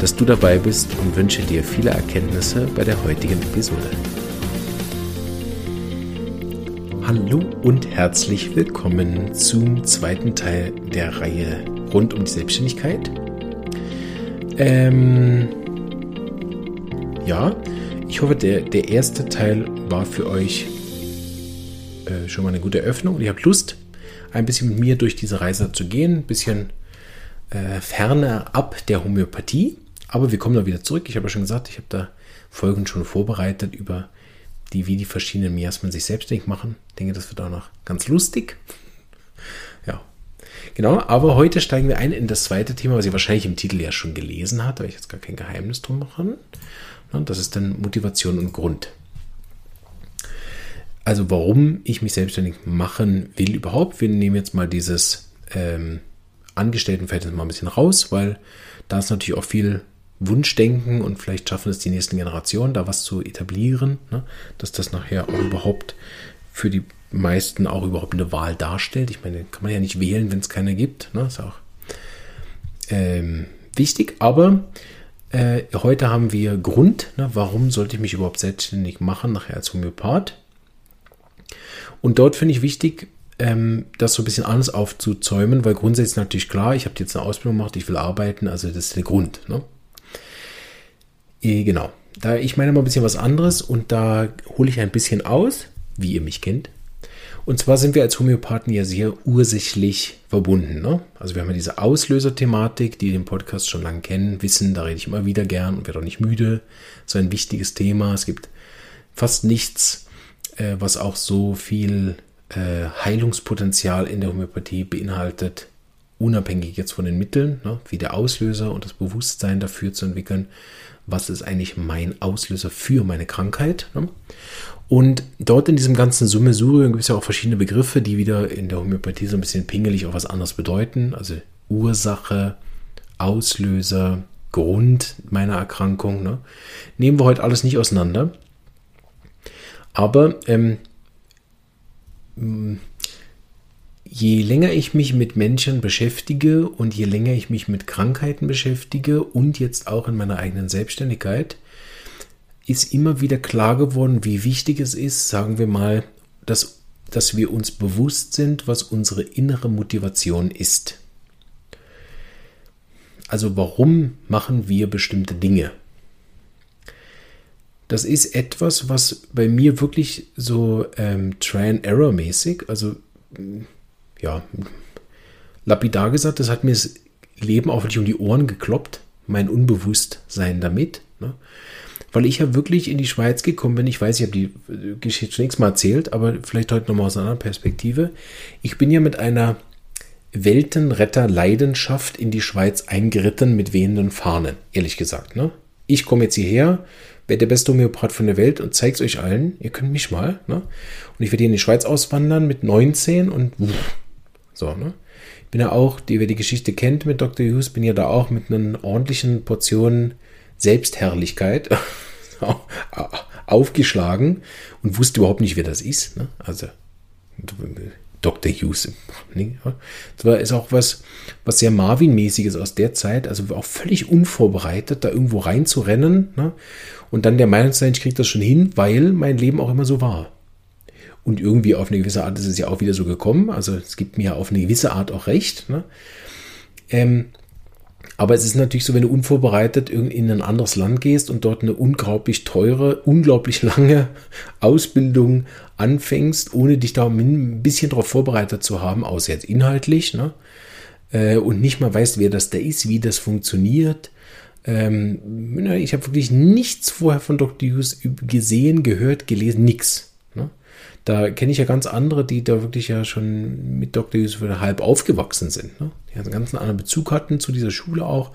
dass du dabei bist und wünsche dir viele Erkenntnisse bei der heutigen Episode. Hallo und herzlich willkommen zum zweiten Teil der Reihe rund um die Selbstständigkeit. Ähm, ja, ich hoffe, der, der erste Teil war für euch äh, schon mal eine gute Eröffnung und ihr habt Lust, ein bisschen mit mir durch diese Reise zu gehen, ein bisschen äh, ferner ab der Homöopathie. Aber wir kommen da wieder zurück. Ich habe ja schon gesagt, ich habe da Folgen schon vorbereitet über die, wie die verschiedenen Miasmen sich selbstständig machen. Ich denke, das wird auch noch ganz lustig. Ja, genau. Aber heute steigen wir ein in das zweite Thema, was ihr wahrscheinlich im Titel ja schon gelesen habt, weil ich jetzt gar kein Geheimnis drum mache. Das ist dann Motivation und Grund. Also warum ich mich selbstständig machen will überhaupt. Wir nehmen jetzt mal dieses ähm, Angestelltenverhältnis mal ein bisschen raus, weil da ist natürlich auch viel Wunschdenken und vielleicht schaffen es die nächsten Generationen, da was zu etablieren, ne? dass das nachher auch überhaupt für die meisten auch überhaupt eine Wahl darstellt. Ich meine, kann man ja nicht wählen, wenn es keine gibt. Ne? Ist auch ähm, wichtig, aber äh, heute haben wir Grund, ne? warum sollte ich mich überhaupt selbstständig machen, nachher als Homöopath. Und dort finde ich wichtig, ähm, das so ein bisschen anders aufzuzäumen, weil grundsätzlich natürlich klar, ich habe jetzt eine Ausbildung gemacht, ich will arbeiten, also das ist der Grund. Ne? Genau. Da ich meine mal ein bisschen was anderes und da hole ich ein bisschen aus, wie ihr mich kennt. Und zwar sind wir als Homöopathen ja sehr ursächlich verbunden. Ne? Also wir haben ja diese Auslöser-Thematik, die den Podcast schon lange kennen, wissen, da rede ich immer wieder gern und werde auch nicht müde. So ein wichtiges Thema. Es gibt fast nichts, äh, was auch so viel äh, Heilungspotenzial in der Homöopathie beinhaltet, unabhängig jetzt von den Mitteln, ne? wie der Auslöser und das Bewusstsein dafür zu entwickeln, was ist eigentlich mein Auslöser für meine Krankheit. Ne? Und dort in diesem ganzen Summesurium gibt es ja auch verschiedene Begriffe, die wieder in der Homöopathie so ein bisschen pingelig auch was anderes bedeuten. Also Ursache, Auslöser, Grund meiner Erkrankung. Ne? Nehmen wir heute alles nicht auseinander. Aber ähm, je länger ich mich mit Menschen beschäftige und je länger ich mich mit Krankheiten beschäftige und jetzt auch in meiner eigenen Selbstständigkeit, ist immer wieder klar geworden, wie wichtig es ist, sagen wir mal, dass, dass wir uns bewusst sind, was unsere innere Motivation ist. Also warum machen wir bestimmte Dinge? Das ist etwas, was bei mir wirklich so ähm, Try-and-Error-mäßig, also ja, lapidar gesagt, das hat mir das Leben auch wirklich um die Ohren gekloppt, mein Unbewusstsein damit. Ne? Weil ich ja wirklich in die Schweiz gekommen bin. Ich weiß, ich habe die äh, Geschichte schon x-mal erzählt, aber vielleicht heute nochmal aus einer anderen Perspektive. Ich bin ja mit einer Weltenretter-Leidenschaft in die Schweiz eingeritten mit wehenden Fahnen, ehrlich gesagt. Ne? Ich komme jetzt hierher, werde der beste Homöopath von der Welt und zeige es euch allen. Ihr könnt mich mal. Ne? Und ich werde hier in die Schweiz auswandern mit 19 und uff, so, ne? Ich bin ja auch, die, wer die Geschichte kennt mit Dr. Hughes, bin ja da auch mit einer ordentlichen Portion Selbstherrlichkeit aufgeschlagen und wusste überhaupt nicht, wer das ist. Ne? Also Dr. Hughes. Ne? Das war, ist auch was, was sehr Marvin-mäßiges aus der Zeit, also auch völlig unvorbereitet, da irgendwo reinzurennen ne? und dann der Meinung zu sein, ich kriege das schon hin, weil mein Leben auch immer so war. Und irgendwie auf eine gewisse Art ist es ja auch wieder so gekommen. Also es gibt mir auf eine gewisse Art auch recht. Ne? Ähm, aber es ist natürlich so, wenn du unvorbereitet in ein anderes Land gehst und dort eine unglaublich teure, unglaublich lange Ausbildung anfängst, ohne dich da ein bisschen darauf vorbereitet zu haben, außer jetzt inhaltlich, ne? Äh, und nicht mal weißt, wer das da ist, wie das funktioniert. Ähm, ich habe wirklich nichts vorher von Dr. Hughes gesehen, gehört, gelesen, nichts. Da kenne ich ja ganz andere, die da wirklich ja schon mit Dr. Yusuf halb aufgewachsen sind. Ne? Die einen ganz anderen Bezug hatten zu dieser Schule auch.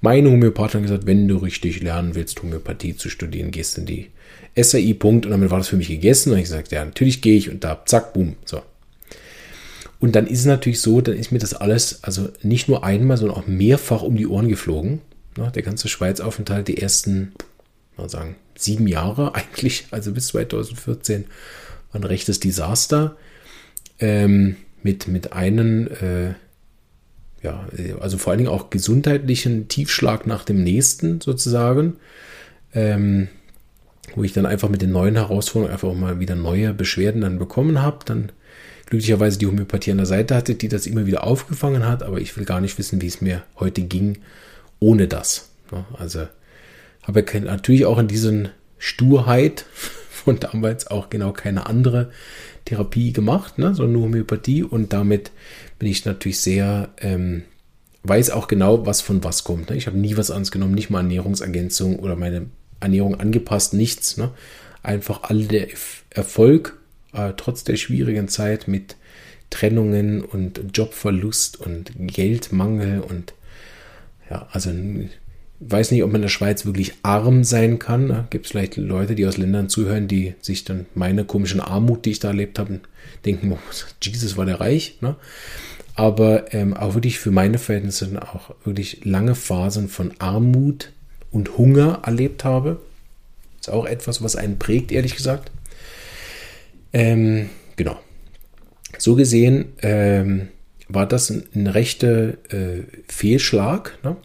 Meine Homöopathin hat gesagt, wenn du richtig lernen willst, Homöopathie zu studieren, gehst in die SAI, Punkt. Und damit war das für mich gegessen. Und ich gesagt, ja, natürlich gehe ich und da, zack, boom, so. Und dann ist es natürlich so, dann ist mir das alles, also nicht nur einmal, sondern auch mehrfach um die Ohren geflogen. Ne? Der ganze Schweizaufenthalt, die ersten, mal sagen, sieben Jahre eigentlich, also bis 2014, war ein rechtes Desaster. Ähm, mit, mit einem, äh, ja, also vor allen Dingen auch gesundheitlichen Tiefschlag nach dem nächsten sozusagen. Ähm, wo ich dann einfach mit den neuen Herausforderungen einfach auch mal wieder neue Beschwerden dann bekommen habe. Dann glücklicherweise die Homöopathie an der Seite hatte, die das immer wieder aufgefangen hat, aber ich will gar nicht wissen, wie es mir heute ging ohne das. Also habe ich natürlich auch in diesen Sturheit von damals auch genau keine andere Therapie gemacht, ne, sondern nur Homöopathie und damit bin ich natürlich sehr, ähm, weiß auch genau, was von was kommt. Ne? Ich habe nie was anderes genommen, nicht mal Ernährungsergänzung oder meine Ernährung angepasst, nichts. Ne? Einfach all der Erfolg, äh, trotz der schwierigen Zeit mit Trennungen und Jobverlust und Geldmangel und ja, also weiß nicht, ob man in der Schweiz wirklich arm sein kann. Ne? Gibt es vielleicht Leute, die aus Ländern zuhören, die sich dann meine komischen Armut, die ich da erlebt habe, denken, Jesus war der reich. Ne? Aber ähm, auch wirklich für meine Verhältnisse auch wirklich lange Phasen von Armut und Hunger erlebt habe. Ist auch etwas, was einen prägt, ehrlich gesagt. Ähm, genau. So gesehen ähm, war das ein, ein rechter äh, Fehlschlag. Ne?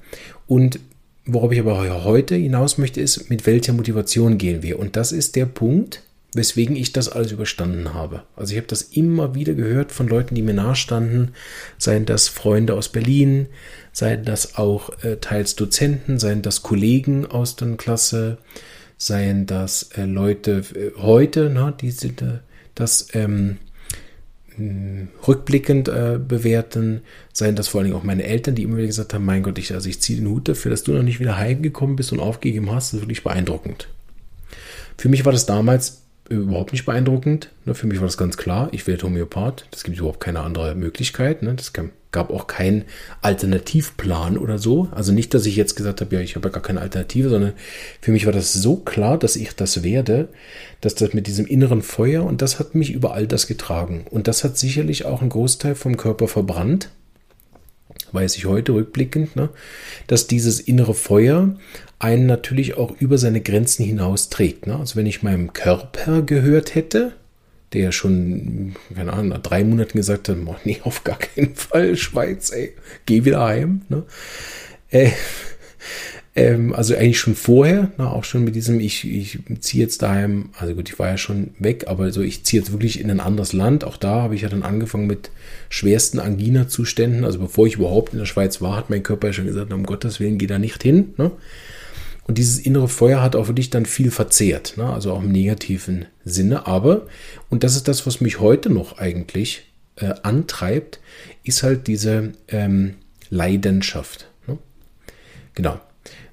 Und Worauf ich aber heute hinaus möchte, ist, mit welcher Motivation gehen wir? Und das ist der Punkt, weswegen ich das alles überstanden habe. Also ich habe das immer wieder gehört von Leuten, die mir nahestanden, seien das Freunde aus Berlin, seien das auch äh, teils Dozenten, seien das Kollegen aus der Klasse, seien das äh, Leute äh, heute, ne, die sind äh, das ähm, rückblickend äh, bewerten, seien das vor allen Dingen auch meine Eltern, die immer wieder gesagt haben, mein Gott, ich, also ich ziehe den Hut dafür, dass du noch nicht wieder heimgekommen bist und aufgegeben hast, das ist wirklich beeindruckend. Für mich war das damals überhaupt nicht beeindruckend. Ne? Für mich war das ganz klar, ich werde Homöopath. Das gibt überhaupt keine andere Möglichkeit. Ne? Das gab auch keinen Alternativplan oder so. Also nicht, dass ich jetzt gesagt habe, ja, ich habe ja gar keine Alternative, sondern für mich war das so klar, dass ich das werde, dass das mit diesem inneren Feuer und das hat mich über all das getragen. Und das hat sicherlich auch einen Großteil vom Körper verbrannt weiß ich heute rückblickend, ne, dass dieses innere Feuer einen natürlich auch über seine Grenzen hinaus trägt. Ne? Also wenn ich meinem Körper gehört hätte, der schon, keine Ahnung, nach drei Monaten gesagt hat, nee, auf gar keinen Fall, Schweiz, ey, geh wieder heim. Ne? Äh, ähm, also eigentlich schon vorher, na, auch schon mit diesem, ich, ich ziehe jetzt daheim, also gut, ich war ja schon weg, aber so, ich ziehe jetzt wirklich in ein anderes Land. Auch da habe ich ja dann angefangen mit schwersten Angina-Zuständen. Also bevor ich überhaupt in der Schweiz war, hat mein Körper ja schon gesagt, um Gottes Willen, geh da nicht hin. Ne? Und dieses innere Feuer hat auch wirklich dann viel verzehrt, ne? also auch im negativen Sinne. Aber, und das ist das, was mich heute noch eigentlich äh, antreibt, ist halt diese ähm, Leidenschaft. Ne? Genau.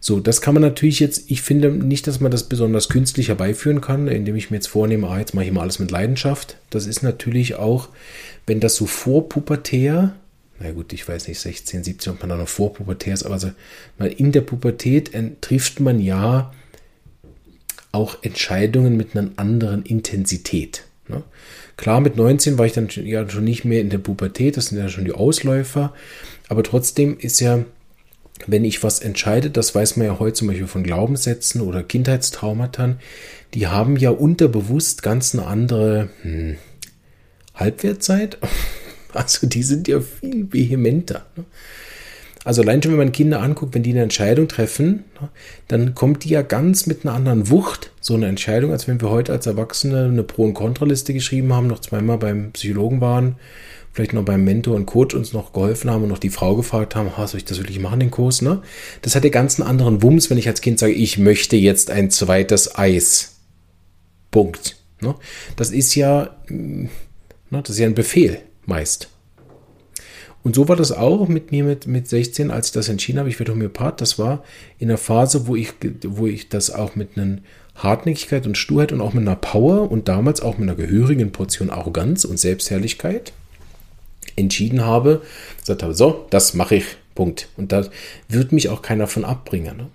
So, das kann man natürlich jetzt, ich finde nicht, dass man das besonders künstlich herbeiführen kann, indem ich mir jetzt vornehme, ah, jetzt mache ich mal alles mit Leidenschaft. Das ist natürlich auch, wenn das so vorpubertär, na gut, ich weiß nicht, 16, 17, ob man da noch vorpubertär ist, aber so, mal in der Pubertät trifft man ja auch Entscheidungen mit einer anderen Intensität. Ne? Klar, mit 19 war ich dann ja schon nicht mehr in der Pubertät, das sind ja schon die Ausläufer, aber trotzdem ist ja wenn ich was entscheide, das weiß man ja heute zum Beispiel von Glaubenssätzen oder Kindheitstraumata, die haben ja unterbewusst ganz eine andere hm, Halbwertzeit. Also die sind ja viel vehementer. Ne? Also allein schon, wenn man Kinder anguckt, wenn die eine Entscheidung treffen, ne, dann kommt die ja ganz mit einer anderen Wucht, so eine Entscheidung, als wenn wir heute als Erwachsene eine Pro- und Kontraliste geschrieben haben, noch zweimal beim Psychologen waren vielleicht noch beim Mentor und Coach uns noch geholfen haben und noch die Frau gefragt haben, soll ich das wirklich machen, den Kurs, ne? Das hat ja ganz einen anderen Wumms, wenn ich als Kind sage, ich möchte jetzt ein zweites Eis. Punkt. Ne? Das ist ja, mm, ne, das ist ja ein Befehl, meist. Und so war das auch mit mir mit, mit 16, als ich das entschieden habe, ich werde Homöopath. Das war in der Phase, wo ich, wo ich das auch mit einem Hartnäckigkeit und Sturheit und auch mit einer Power und damals auch mit einer gehörigen Portion Arroganz und Selbstherrlichkeit entschieden habe, gesagt habe, so, das mache ich, Punkt. Und da wird mich auch keiner von abbringen. Ne?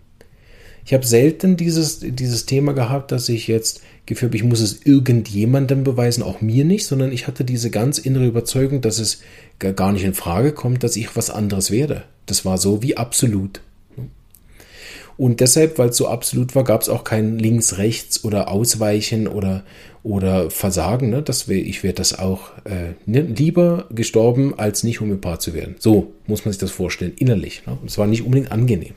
Ich habe selten dieses, dieses Thema gehabt, dass ich jetzt gefühlt habe, ich muss es irgendjemandem beweisen, auch mir nicht, sondern ich hatte diese ganz innere Überzeugung, dass es gar nicht in Frage kommt, dass ich was anderes werde. Das war so wie absolut. Und deshalb, weil es so absolut war, gab es auch kein Links, Rechts oder Ausweichen oder, oder Versagen. Ne? Das wär, ich wäre das auch äh, ne? lieber gestorben, als nicht Homöopath zu werden. So muss man sich das vorstellen, innerlich. Ne? Es war nicht unbedingt angenehm.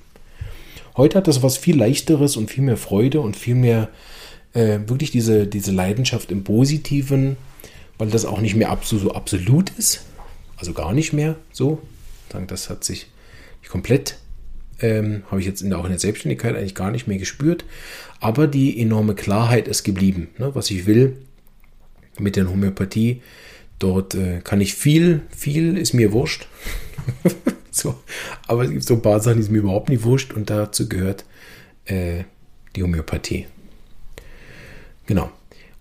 Heute hat das was viel leichteres und viel mehr Freude und viel mehr äh, wirklich diese, diese Leidenschaft im Positiven, weil das auch nicht mehr absolut, so absolut ist. Also gar nicht mehr so. Das hat sich komplett ähm, habe ich jetzt in auch in der Selbstständigkeit eigentlich gar nicht mehr gespürt. Aber die enorme Klarheit ist geblieben. Ne? Was ich will mit der Homöopathie, dort äh, kann ich viel, viel ist mir wurscht. so, aber es gibt so ein paar Sachen, die sind mir überhaupt nicht wurscht und dazu gehört äh, die Homöopathie. Genau.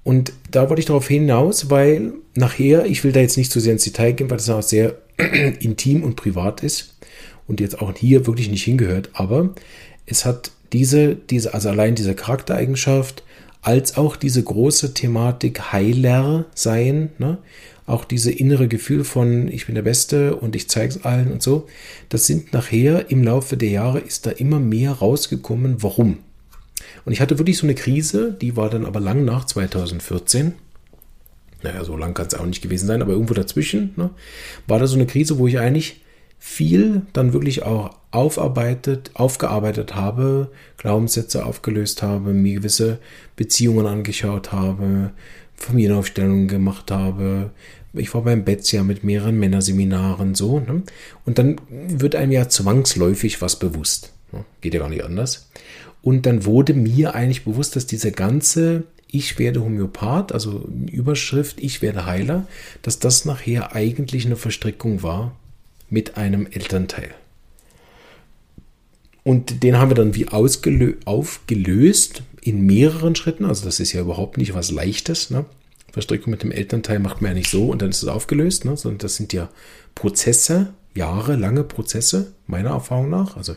Und da wollte ich darauf hinaus, weil nachher, ich will da jetzt nicht zu sehr ins Detail gehen, weil das auch sehr intim und privat ist und jetzt auch hier wirklich nicht hingehört, aber es hat diese, diese, also allein diese Charaktereigenschaft, als auch diese große Thematik Heiler sein, ne? auch diese innere Gefühl von ich bin der Beste und ich zeige es allen und so, das sind nachher im Laufe der Jahre ist da immer mehr rausgekommen, warum. Und ich hatte wirklich so eine Krise, die war dann aber lang nach 2014. Naja, so lang kann es auch nicht gewesen sein, aber irgendwo dazwischen ne, war da so eine Krise, wo ich eigentlich viel dann wirklich auch aufarbeitet, aufgearbeitet habe, Glaubenssätze aufgelöst habe, mir gewisse Beziehungen angeschaut habe, Familienaufstellungen gemacht habe. Ich war beim Betz ja mit mehreren Männerseminaren so. Ne? Und dann wird einem ja zwangsläufig was bewusst. Ne? Geht ja gar nicht anders. Und dann wurde mir eigentlich bewusst, dass diese ganze ich werde Homöopath, also Überschrift Ich werde Heiler, dass das nachher eigentlich eine Verstrickung war mit einem Elternteil. Und den haben wir dann wie aufgelöst in mehreren Schritten. Also das ist ja überhaupt nicht was Leichtes. Ne? Verstrickung mit dem Elternteil macht man ja nicht so und dann ist es aufgelöst, ne? sondern das sind ja Prozesse, jahrelange Prozesse, meiner Erfahrung nach. Also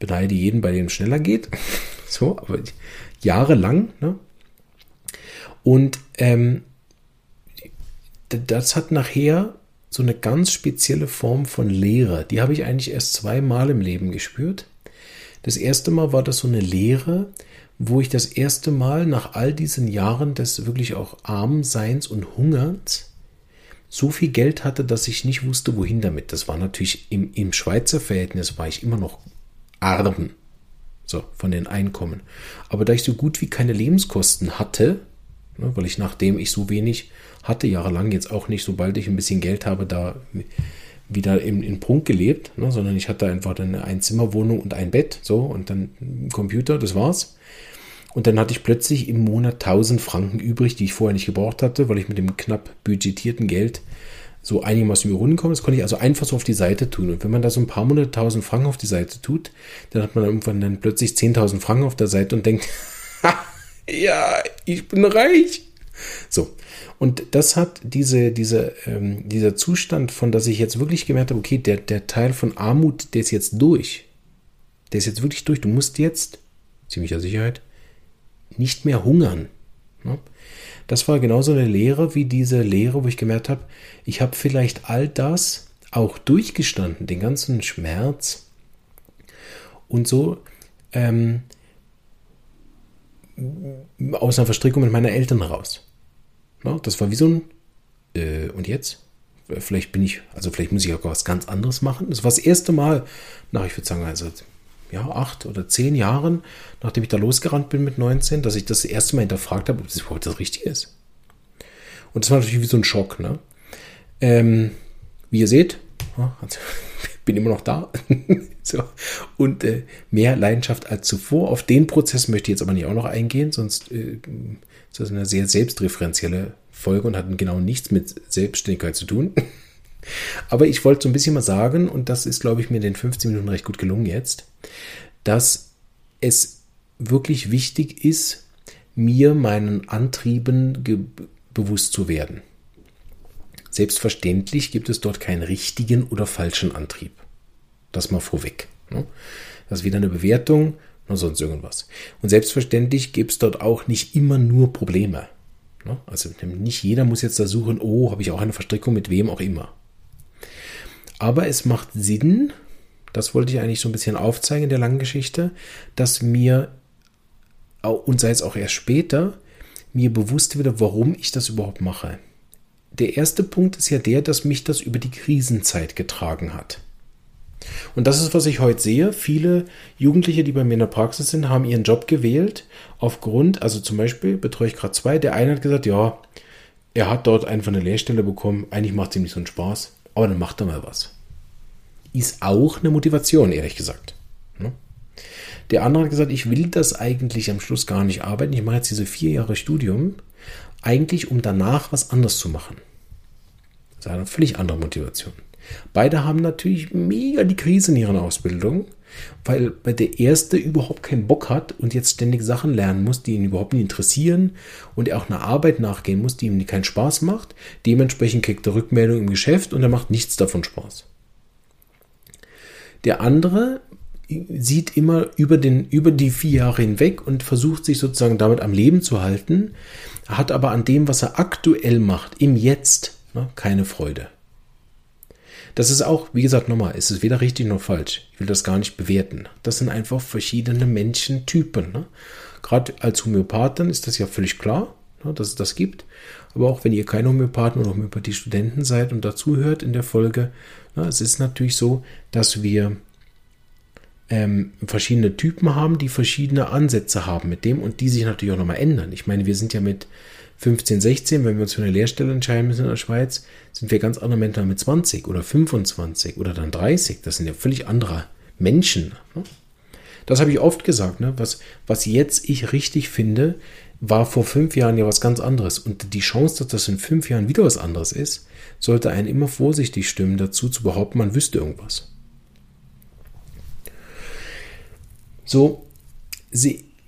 beneide jeden, bei dem es schneller geht. so, aber jahrelang. Ne? Und ähm, das hat nachher so eine ganz spezielle Form von Lehre. Die habe ich eigentlich erst zweimal im Leben gespürt. Das erste Mal war das so eine Lehre, wo ich das erste Mal nach all diesen Jahren des wirklich auch Armseins und Hungerns so viel Geld hatte, dass ich nicht wusste, wohin damit. Das war natürlich im, im Schweizer Verhältnis war ich immer noch arm. So, von den Einkommen. Aber da ich so gut wie keine Lebenskosten hatte, weil ich nachdem ich so wenig hatte jahrelang jetzt auch nicht, sobald ich ein bisschen Geld habe, da wieder in, in Prunk gelebt, ne, sondern ich hatte einfach eine Einzimmerwohnung und ein Bett, so und dann ein Computer, das war's. Und dann hatte ich plötzlich im Monat 1000 Franken übrig, die ich vorher nicht gebraucht hatte, weil ich mit dem knapp budgetierten Geld so einigermaßen über Runden komme. Das konnte ich also einfach so auf die Seite tun. Und wenn man da so ein paar Monate 1000 Franken auf die Seite tut, dann hat man irgendwann dann plötzlich 10.000 Franken auf der Seite und denkt, ja, ich bin reich. So. Und das hat diese, diese, ähm, dieser Zustand von, dass ich jetzt wirklich gemerkt habe, okay, der, der Teil von Armut, der ist jetzt durch. Der ist jetzt wirklich durch. Du musst jetzt, ziemlicher Sicherheit, nicht mehr hungern. Ne? Das war genauso eine Lehre wie diese Lehre, wo ich gemerkt habe, ich habe vielleicht all das auch durchgestanden, den ganzen Schmerz und so ähm, aus einer Verstrickung mit meinen Eltern raus. Ja, das war wie so ein, äh, und jetzt? Vielleicht bin ich, also vielleicht muss ich auch was ganz anderes machen. Das war das erste Mal nach, ich würde sagen, also ja, acht oder zehn Jahren, nachdem ich da losgerannt bin mit 19, dass ich das erste Mal hinterfragt habe, ob das überhaupt das Richtige ist. Und das war natürlich wie so ein Schock. Ne? Ähm, wie ihr seht, also, bin immer noch da. So. Und äh, mehr Leidenschaft als zuvor. Auf den Prozess möchte ich jetzt aber nicht auch noch eingehen, sonst äh, das ist eine sehr selbstreferenzielle Folge und hat genau nichts mit Selbstständigkeit zu tun. Aber ich wollte so ein bisschen mal sagen, und das ist, glaube ich, mir in den 15 Minuten recht gut gelungen jetzt, dass es wirklich wichtig ist, mir meinen Antrieben bewusst zu werden. Selbstverständlich gibt es dort keinen richtigen oder falschen Antrieb. Das mal vorweg. Ne? Das ist wieder eine Bewertung oder sonst irgendwas. Und selbstverständlich gibt es dort auch nicht immer nur Probleme. Ne? Also nicht jeder muss jetzt da suchen, oh, habe ich auch eine Verstrickung mit wem auch immer. Aber es macht Sinn, das wollte ich eigentlich so ein bisschen aufzeigen in der langen Geschichte, dass mir, und sei es auch erst später, mir bewusst wird, warum ich das überhaupt mache. Der erste Punkt ist ja der, dass mich das über die Krisenzeit getragen hat. Und das ist, was ich heute sehe. Viele Jugendliche, die bei mir in der Praxis sind, haben ihren Job gewählt aufgrund, also zum Beispiel betreue ich gerade zwei. Der eine hat gesagt, ja, er hat dort einfach eine Lehrstelle bekommen. Eigentlich macht es ihm nicht so einen Spaß, aber dann macht er mal was. Ist auch eine Motivation, ehrlich gesagt. Ne? Der andere hat gesagt, ich will das eigentlich am Schluss gar nicht arbeiten. Ich mache jetzt diese vier Jahre Studium, eigentlich um danach was anderes zu machen. Das ist eine völlig andere Motivation. Beide haben natürlich mega die Krise in ihrer Ausbildung, weil der erste überhaupt keinen Bock hat und jetzt ständig Sachen lernen muss, die ihn überhaupt nicht interessieren und er auch eine Arbeit nachgehen muss, die ihm keinen Spaß macht. Dementsprechend kriegt er Rückmeldung im Geschäft und er macht nichts davon Spaß. Der andere sieht immer über, den, über die vier Jahre hinweg und versucht sich sozusagen damit am Leben zu halten, hat aber an dem, was er aktuell macht, im Jetzt, ne, keine Freude. Das ist auch, wie gesagt, nochmal, es ist weder richtig noch falsch. Ich will das gar nicht bewerten. Das sind einfach verschiedene Menschentypen. Ne? Gerade als Homöopathen ist das ja völlig klar, ne, dass es das gibt. Aber auch wenn ihr keine Homöopathen oder Homöopathie-Studenten seid und dazuhört in der Folge, ne, es ist natürlich so, dass wir ähm, verschiedene Typen haben, die verschiedene Ansätze haben mit dem und die sich natürlich auch nochmal ändern. Ich meine, wir sind ja mit 15, 16, wenn wir uns für eine Lehrstelle entscheiden müssen in der Schweiz, sind wir ganz andere Menschen mit 20 oder 25 oder dann 30. Das sind ja völlig andere Menschen. Ne? Das habe ich oft gesagt. Ne? Was, was jetzt ich richtig finde, war vor fünf Jahren ja was ganz anderes. Und die Chance, dass das in fünf Jahren wieder was anderes ist, sollte einen immer vorsichtig stimmen, dazu zu behaupten, man wüsste irgendwas. So,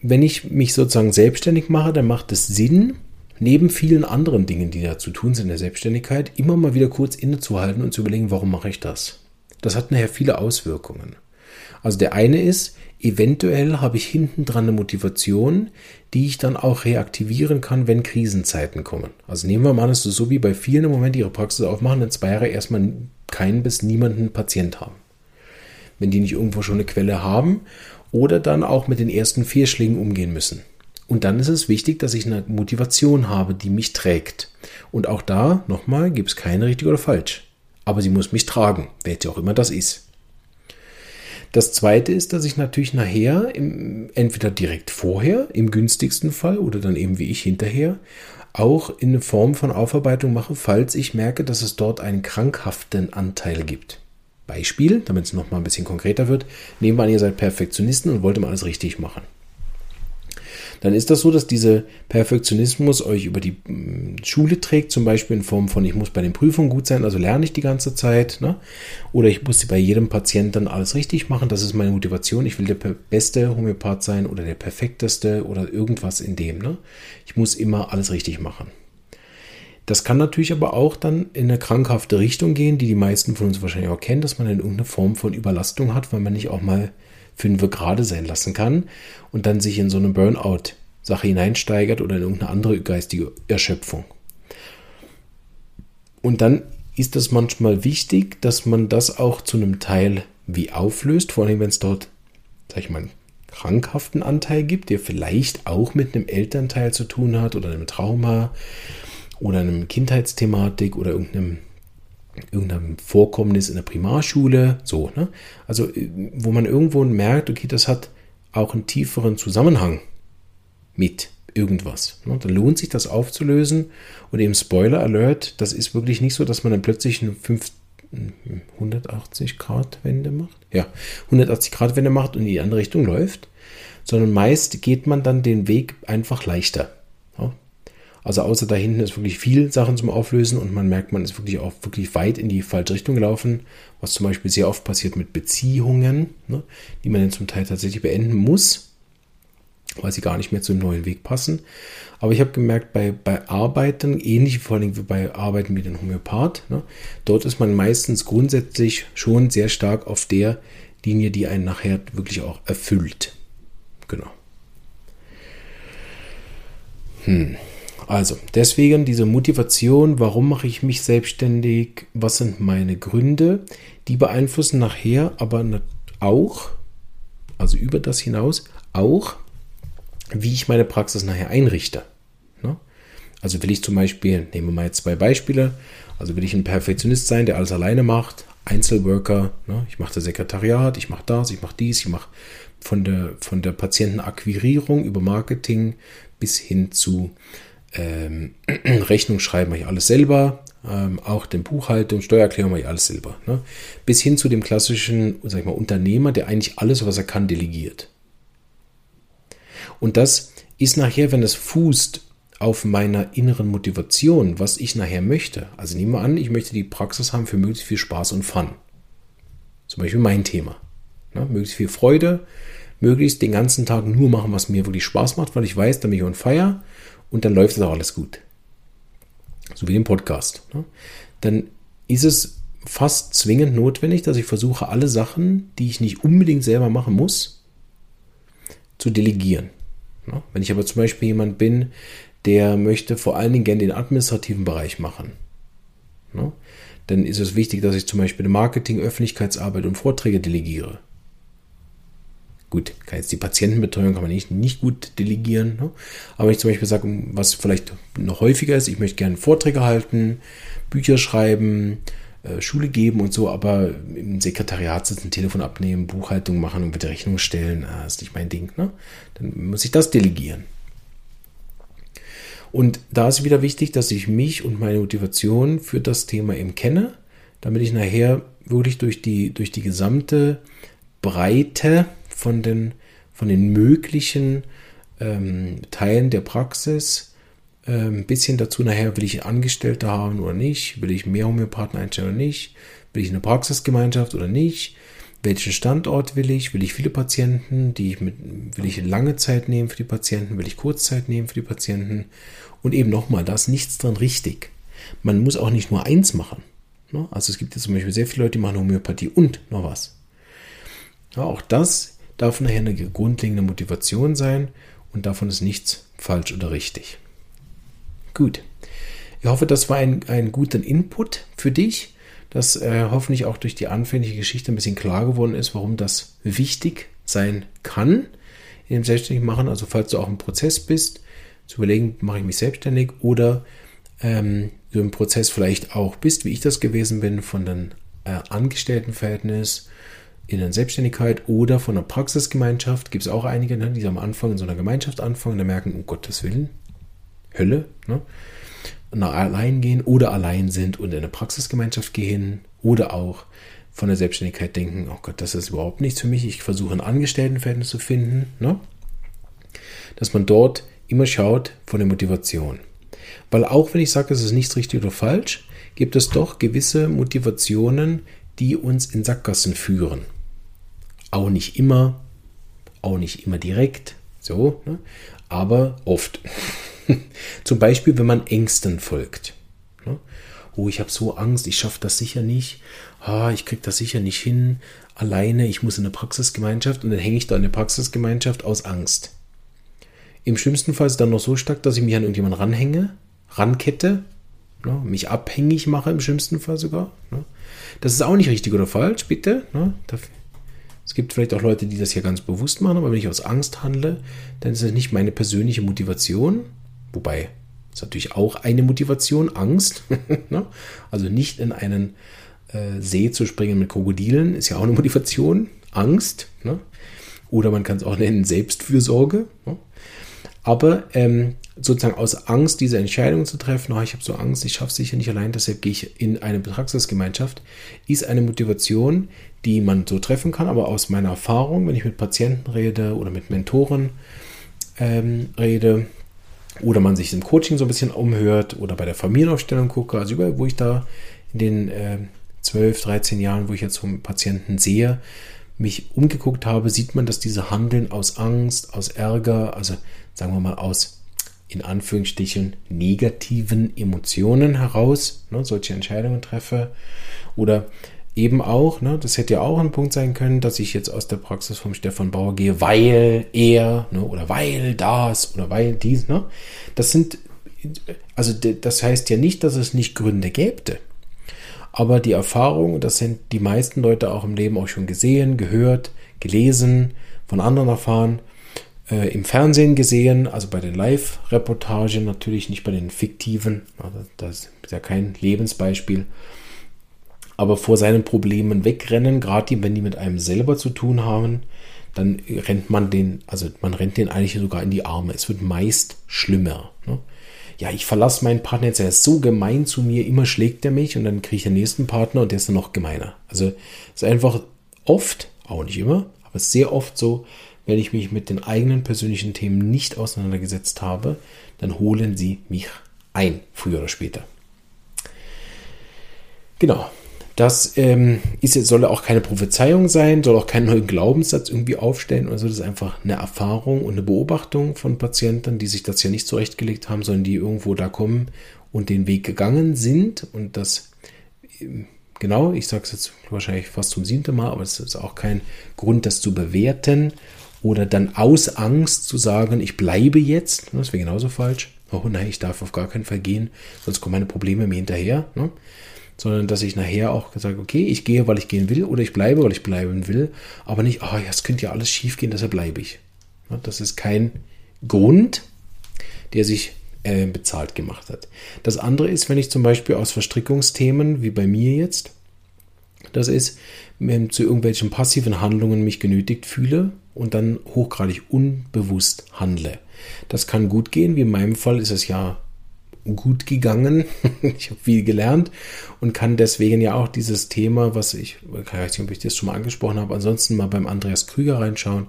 wenn ich mich sozusagen selbstständig mache, dann macht es Sinn, neben vielen anderen Dingen, die da zu tun sind in der Selbstständigkeit, immer mal wieder kurz innezuhalten und zu überlegen, warum mache ich das? Das hat nachher viele Auswirkungen. Also der eine ist, eventuell habe ich hinten dran eine Motivation, die ich dann auch reaktivieren kann, wenn Krisenzeiten kommen. Also nehmen wir mal an, es ist so wie bei vielen im Moment, ihre Praxis aufmachen, dann zwei Jahre erstmal keinen bis niemanden Patient haben. Wenn die nicht irgendwo schon eine Quelle haben oder dann auch mit den ersten Fehlschlägen umgehen müssen. Und dann ist es wichtig, dass ich eine Motivation habe, die mich trägt. Und auch da, nochmal, gibt es keine richtig oder falsch. Aber sie muss mich tragen, jetzt auch immer das ist. Das zweite ist, dass ich natürlich nachher, im, entweder direkt vorher, im günstigsten Fall, oder dann eben wie ich hinterher, auch in eine Form von Aufarbeitung mache, falls ich merke, dass es dort einen krankhaften Anteil gibt. Beispiel, damit es nochmal ein bisschen konkreter wird, nehmen wir an, ihr seid Perfektionisten und wollt immer alles richtig machen dann ist das so, dass dieser Perfektionismus euch über die mm, Schule trägt, zum Beispiel in Form von, ich muss bei den Prüfungen gut sein, also lerne ich die ganze Zeit, ne? oder ich muss bei jedem Patienten alles richtig machen, das ist meine Motivation, ich will der beste Homöopath sein oder der perfekteste oder irgendwas in dem. Ne? Ich muss immer alles richtig machen. Das kann natürlich aber auch dann in eine krankhafte Richtung gehen, die die meisten von uns wahrscheinlich auch kennen, dass man in irgendeine Form von Überlastung hat, weil man nicht auch mal fünf gerade sein lassen kann und dann sich in so eine Burnout-Sache hineinsteigert oder in irgendeine andere geistige Erschöpfung. Und dann ist es manchmal wichtig, dass man das auch zu einem Teil wie auflöst, vor allem wenn es dort, sag ich mal, einen krankhaften Anteil gibt, der vielleicht auch mit einem Elternteil zu tun hat oder einem Trauma oder einem Kindheitsthematik oder irgendeinem irgendeinem Vorkommnis in der Primarschule, so, ne? Also, äh, wo man irgendwo merkt, okay, das hat auch einen tieferen Zusammenhang mit irgendwas. Ne? Dann lohnt sich das aufzulösen und eben Spoiler Alert, das ist wirklich nicht so, dass man dann plötzlich eine 5, 180 Grad Wende macht. Ja, 180 Grad Wende macht und in die andere Richtung läuft, sondern meist geht man dann den Weg einfach leichter. Also außer da hinten ist wirklich viel Sachen zum Auflösen und man merkt, man ist wirklich auch wirklich weit in die falsche Richtung gelaufen, was zum Beispiel sehr oft passiert mit Beziehungen, ne, die man dann zum Teil tatsächlich beenden muss. weil sie gar nicht mehr zum neuen Weg passen. Aber ich habe gemerkt, bei, bei Arbeiten, ähnlich vor allem wie bei Arbeiten mit dem Homöopath, ne, dort ist man meistens grundsätzlich schon sehr stark auf der Linie, die einen nachher wirklich auch erfüllt. Genau. Hm. Also, deswegen diese Motivation, warum mache ich mich selbstständig, was sind meine Gründe, die beeinflussen nachher aber auch, also über das hinaus, auch, wie ich meine Praxis nachher einrichte. Ne? Also will ich zum Beispiel, nehmen wir mal jetzt zwei Beispiele, also will ich ein Perfektionist sein, der alles alleine macht, Einzelworker, ne? ich mache das Sekretariat, ich mache das, ich mache dies, ich mache von der, von der Patientenakquirierung über Marketing bis hin zu ähm, Rechnung schreiben mache ich alles selber, ähm, auch den Buchhaltung, Steuererklärung mache ich alles selber. Ne? Bis hin zu dem klassischen, sag ich mal, Unternehmer, der eigentlich alles, was er kann, delegiert. Und das ist nachher, wenn es fußt auf meiner inneren Motivation, was ich nachher möchte. Also nehmen wir an, ich möchte die Praxis haben für möglichst viel Spaß und Fun. Zum Beispiel mein Thema. Ne? Möglichst viel Freude, möglichst den ganzen Tag nur machen, was mir wirklich Spaß macht, weil ich weiß, dann bin ich on fire und dann läuft es auch alles gut. So wie im Podcast. Ne? Dann ist es fast zwingend notwendig, dass ich versuche, alle Sachen, die ich nicht unbedingt selber machen muss, zu delegieren. Ne? Wenn ich aber zum Beispiel jemand bin, der möchte vor allen Dingen gerne den administrativen Bereich machen, ne? dann ist es wichtig, dass ich zum Beispiel Marketing, Öffentlichkeitsarbeit und Vorträge delegiere. Gut, kann jetzt die Patientenbetreuung kann man nicht, nicht gut delegieren. Ne? Aber wenn ich zum Beispiel sage, was vielleicht noch häufiger ist, ich möchte gerne Vorträge halten, Bücher schreiben, äh, Schule geben und so, aber im Sekretariat sitzen, Telefon abnehmen, Buchhaltung machen und bitte Rechnung stellen, äh, ist nicht mein Ding. Ne? Dann muss ich das delegieren. Und da ist wieder wichtig, dass ich mich und meine Motivation für das Thema eben kenne, damit ich nachher wirklich durch die, durch die gesamte Breite von den, von den möglichen ähm, Teilen der Praxis. Ähm, ein bisschen dazu nachher, will ich Angestellte haben oder nicht? Will ich mehr Homöopathen einstellen oder nicht? Will ich eine Praxisgemeinschaft oder nicht? Welchen Standort will ich? Will ich viele Patienten? Die ich mit, will ich lange Zeit nehmen für die Patienten? Will ich Kurzzeit nehmen für die Patienten? Und eben nochmal, da ist nichts dran richtig. Man muss auch nicht nur eins machen. Ne? Also es gibt jetzt zum Beispiel sehr viele Leute, die machen Homöopathie und noch was. Ja, auch das darf nachher eine grundlegende Motivation sein und davon ist nichts falsch oder richtig. Gut. Ich hoffe, das war ein, ein guter Input für dich, dass äh, hoffentlich auch durch die anfängliche Geschichte ein bisschen klar geworden ist, warum das wichtig sein kann in dem selbstständigen Machen. Also falls du auch im Prozess bist, zu überlegen, mache ich mich selbstständig oder ähm, du im Prozess vielleicht auch bist, wie ich das gewesen bin, von dem äh, Angestelltenverhältnis in der Selbstständigkeit oder von einer Praxisgemeinschaft. Gibt es auch einige, ne, die am Anfang in so einer Gemeinschaft anfangen und merken, um Gottes Willen, Hölle, ne? nach allein gehen oder allein sind und in eine Praxisgemeinschaft gehen oder auch von der Selbstständigkeit denken, oh Gott, das ist überhaupt nichts für mich, ich versuche ein Angestelltenverhältnis zu finden, ne? dass man dort immer schaut von der Motivation. Weil auch wenn ich sage, es ist nichts richtig oder falsch, gibt es doch gewisse Motivationen, die uns in Sackgassen führen. Auch nicht immer, auch nicht immer direkt, so, ne? aber oft. Zum Beispiel, wenn man Ängsten folgt. Ne? Oh, ich habe so Angst, ich schaffe das sicher nicht. Ah, ich kriege das sicher nicht hin. Alleine, ich muss in eine Praxisgemeinschaft und dann hänge ich da in eine Praxisgemeinschaft aus Angst. Im schlimmsten Fall ist es dann noch so stark, dass ich mich an irgendjemanden ranhänge, rankette, ne, mich abhängig mache, im schlimmsten Fall sogar. Ne. Das ist auch nicht richtig oder falsch, bitte. Ne, es gibt vielleicht auch Leute, die das hier ganz bewusst machen, aber wenn ich aus Angst handle, dann ist das nicht meine persönliche Motivation. Wobei, ist natürlich auch eine Motivation, Angst. Ne? also nicht in einen äh, See zu springen mit Krokodilen, ist ja auch eine Motivation, Angst. Ne? Oder man kann es auch nennen Selbstfürsorge. Ne? Aber ähm, sozusagen aus Angst, diese Entscheidung zu treffen, oh, ich habe so Angst, ich schaffe es sicher nicht allein, deshalb gehe ich in eine Praxisgemeinschaft, ist eine Motivation, die man so treffen kann. Aber aus meiner Erfahrung, wenn ich mit Patienten rede oder mit Mentoren ähm, rede oder man sich im Coaching so ein bisschen umhört oder bei der Familienaufstellung gucke, also überall, wo ich da in den äh, 12, 13 Jahren, wo ich jetzt so Patienten sehe, mich umgeguckt habe, sieht man, dass diese Handeln aus Angst, aus Ärger, also sagen wir mal aus in Anführungsstrichen negativen Emotionen heraus ne, solche Entscheidungen treffe. Oder eben auch, ne, das hätte ja auch ein Punkt sein können, dass ich jetzt aus der Praxis vom Stefan Bauer gehe, weil er ne, oder weil das oder weil dies. Ne, das sind, also das heißt ja nicht, dass es nicht Gründe gäbe. Aber die Erfahrung, das sind die meisten Leute auch im Leben auch schon gesehen, gehört, gelesen, von anderen erfahren, äh, im Fernsehen gesehen, also bei den Live-Reportagen, natürlich nicht bei den fiktiven, also das ist ja kein Lebensbeispiel, aber vor seinen Problemen wegrennen, gerade wenn die mit einem selber zu tun haben, dann rennt man den, also man rennt den eigentlich sogar in die Arme. Es wird meist schlimmer. Ne? Ja, ich verlasse meinen Partner jetzt, er ist so gemein zu mir, immer schlägt er mich und dann kriege ich den nächsten Partner und der ist dann noch gemeiner. Also es ist einfach oft, auch nicht immer, aber sehr oft so, wenn ich mich mit den eigenen persönlichen Themen nicht auseinandergesetzt habe, dann holen sie mich ein, früher oder später. Genau. Das ähm, ist, soll auch keine Prophezeiung sein, soll auch keinen neuen Glaubenssatz irgendwie aufstellen oder so. Das ist einfach eine Erfahrung und eine Beobachtung von Patienten, die sich das ja nicht zurechtgelegt haben, sondern die irgendwo da kommen und den Weg gegangen sind. Und das, ähm, genau, ich sage es jetzt wahrscheinlich fast zum siebten Mal, aber es ist auch kein Grund, das zu bewerten oder dann aus Angst zu sagen, ich bleibe jetzt. Das wäre genauso falsch. Oh nein, ich darf auf gar keinen Fall gehen, sonst kommen meine Probleme mir hinterher. Ne? sondern dass ich nachher auch sage, okay, ich gehe, weil ich gehen will oder ich bleibe, weil ich bleiben will, aber nicht, ah, oh, ja, es könnte ja alles schief gehen, deshalb bleibe ich. Das ist kein Grund, der sich äh, bezahlt gemacht hat. Das andere ist, wenn ich zum Beispiel aus Verstrickungsthemen, wie bei mir jetzt, das ist, zu irgendwelchen passiven Handlungen mich genötigt fühle und dann hochgradig unbewusst handle. Das kann gut gehen, wie in meinem Fall ist es ja gut gegangen. ich habe viel gelernt und kann deswegen ja auch dieses Thema, was ich, ich weiß nicht, ob ich das schon mal angesprochen habe, ansonsten mal beim Andreas Krüger reinschauen,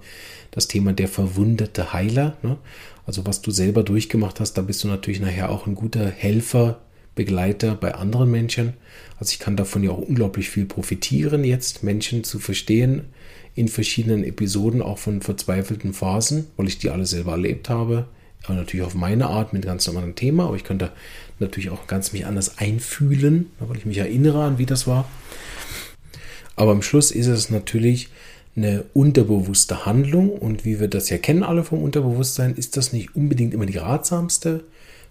das Thema der verwundete Heiler. Ne? Also was du selber durchgemacht hast, da bist du natürlich nachher auch ein guter Helfer, Begleiter bei anderen Menschen. Also ich kann davon ja auch unglaublich viel profitieren, jetzt Menschen zu verstehen in verschiedenen Episoden, auch von verzweifelten Phasen, weil ich die alle selber erlebt habe aber natürlich auf meine Art mit ganz normalen Thema, aber ich könnte natürlich auch ganz mich anders einfühlen, weil ich mich erinnere an, wie das war. Aber am Schluss ist es natürlich eine unterbewusste Handlung und wie wir das ja kennen alle vom Unterbewusstsein, ist das nicht unbedingt immer die ratsamste.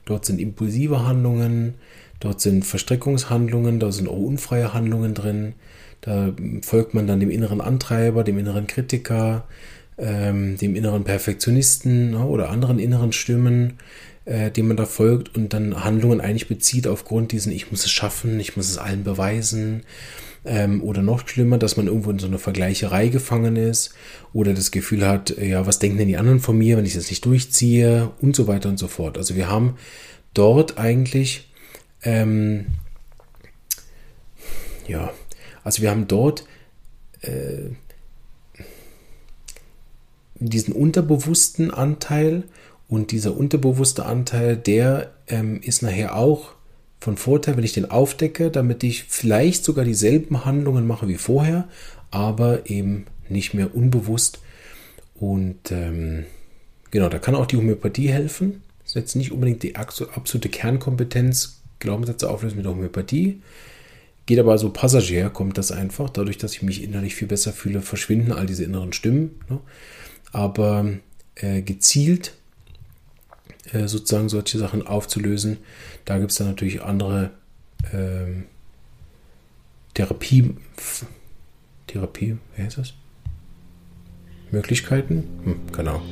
Dort sind impulsive Handlungen, dort sind Verstrickungshandlungen, da sind auch unfreie Handlungen drin. Da folgt man dann dem inneren Antreiber, dem inneren Kritiker, ähm, dem inneren Perfektionisten ne, oder anderen inneren Stimmen, äh, dem man da folgt und dann Handlungen eigentlich bezieht aufgrund diesen, ich muss es schaffen, ich muss es allen beweisen. Ähm, oder noch schlimmer, dass man irgendwo in so einer Vergleicherei gefangen ist oder das Gefühl hat, ja, was denken denn die anderen von mir, wenn ich das nicht durchziehe und so weiter und so fort. Also wir haben dort eigentlich, ähm, ja, also wir haben dort äh, diesen unterbewussten Anteil und dieser unterbewusste Anteil, der ähm, ist nachher auch von Vorteil, wenn ich den aufdecke, damit ich vielleicht sogar dieselben Handlungen mache wie vorher, aber eben nicht mehr unbewusst. Und ähm, genau, da kann auch die Homöopathie helfen. Das ist jetzt nicht unbedingt die absolute Kernkompetenz, Glaubenssätze auflösen mit der Homöopathie. Geht aber so passagier, kommt das einfach. Dadurch, dass ich mich innerlich viel besser fühle, verschwinden all diese inneren Stimmen. Ne? aber äh, gezielt äh, sozusagen solche Sachen aufzulösen. Da gibt es dann natürlich andere ähm, Therapie, Therapie, wie heißt das? Möglichkeiten? Hm, genau.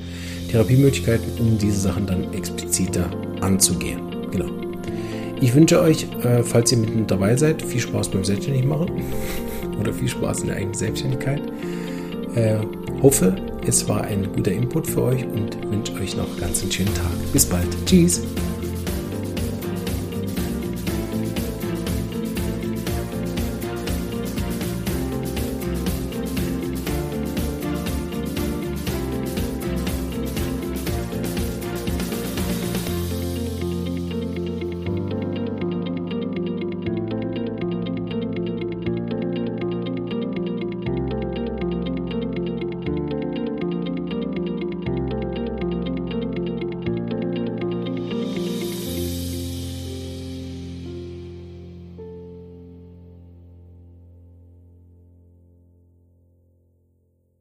Therapiemöglichkeiten, um diese Sachen dann expliziter anzugehen. Genau. Ich wünsche euch, äh, falls ihr mit dabei seid, viel Spaß beim Selbstständigmachen oder viel Spaß in der eigenen Selbstständigkeit. Äh, hoffe, es war ein guter Input für euch und wünsche euch noch ganz einen schönen Tag. Bis bald. Tschüss.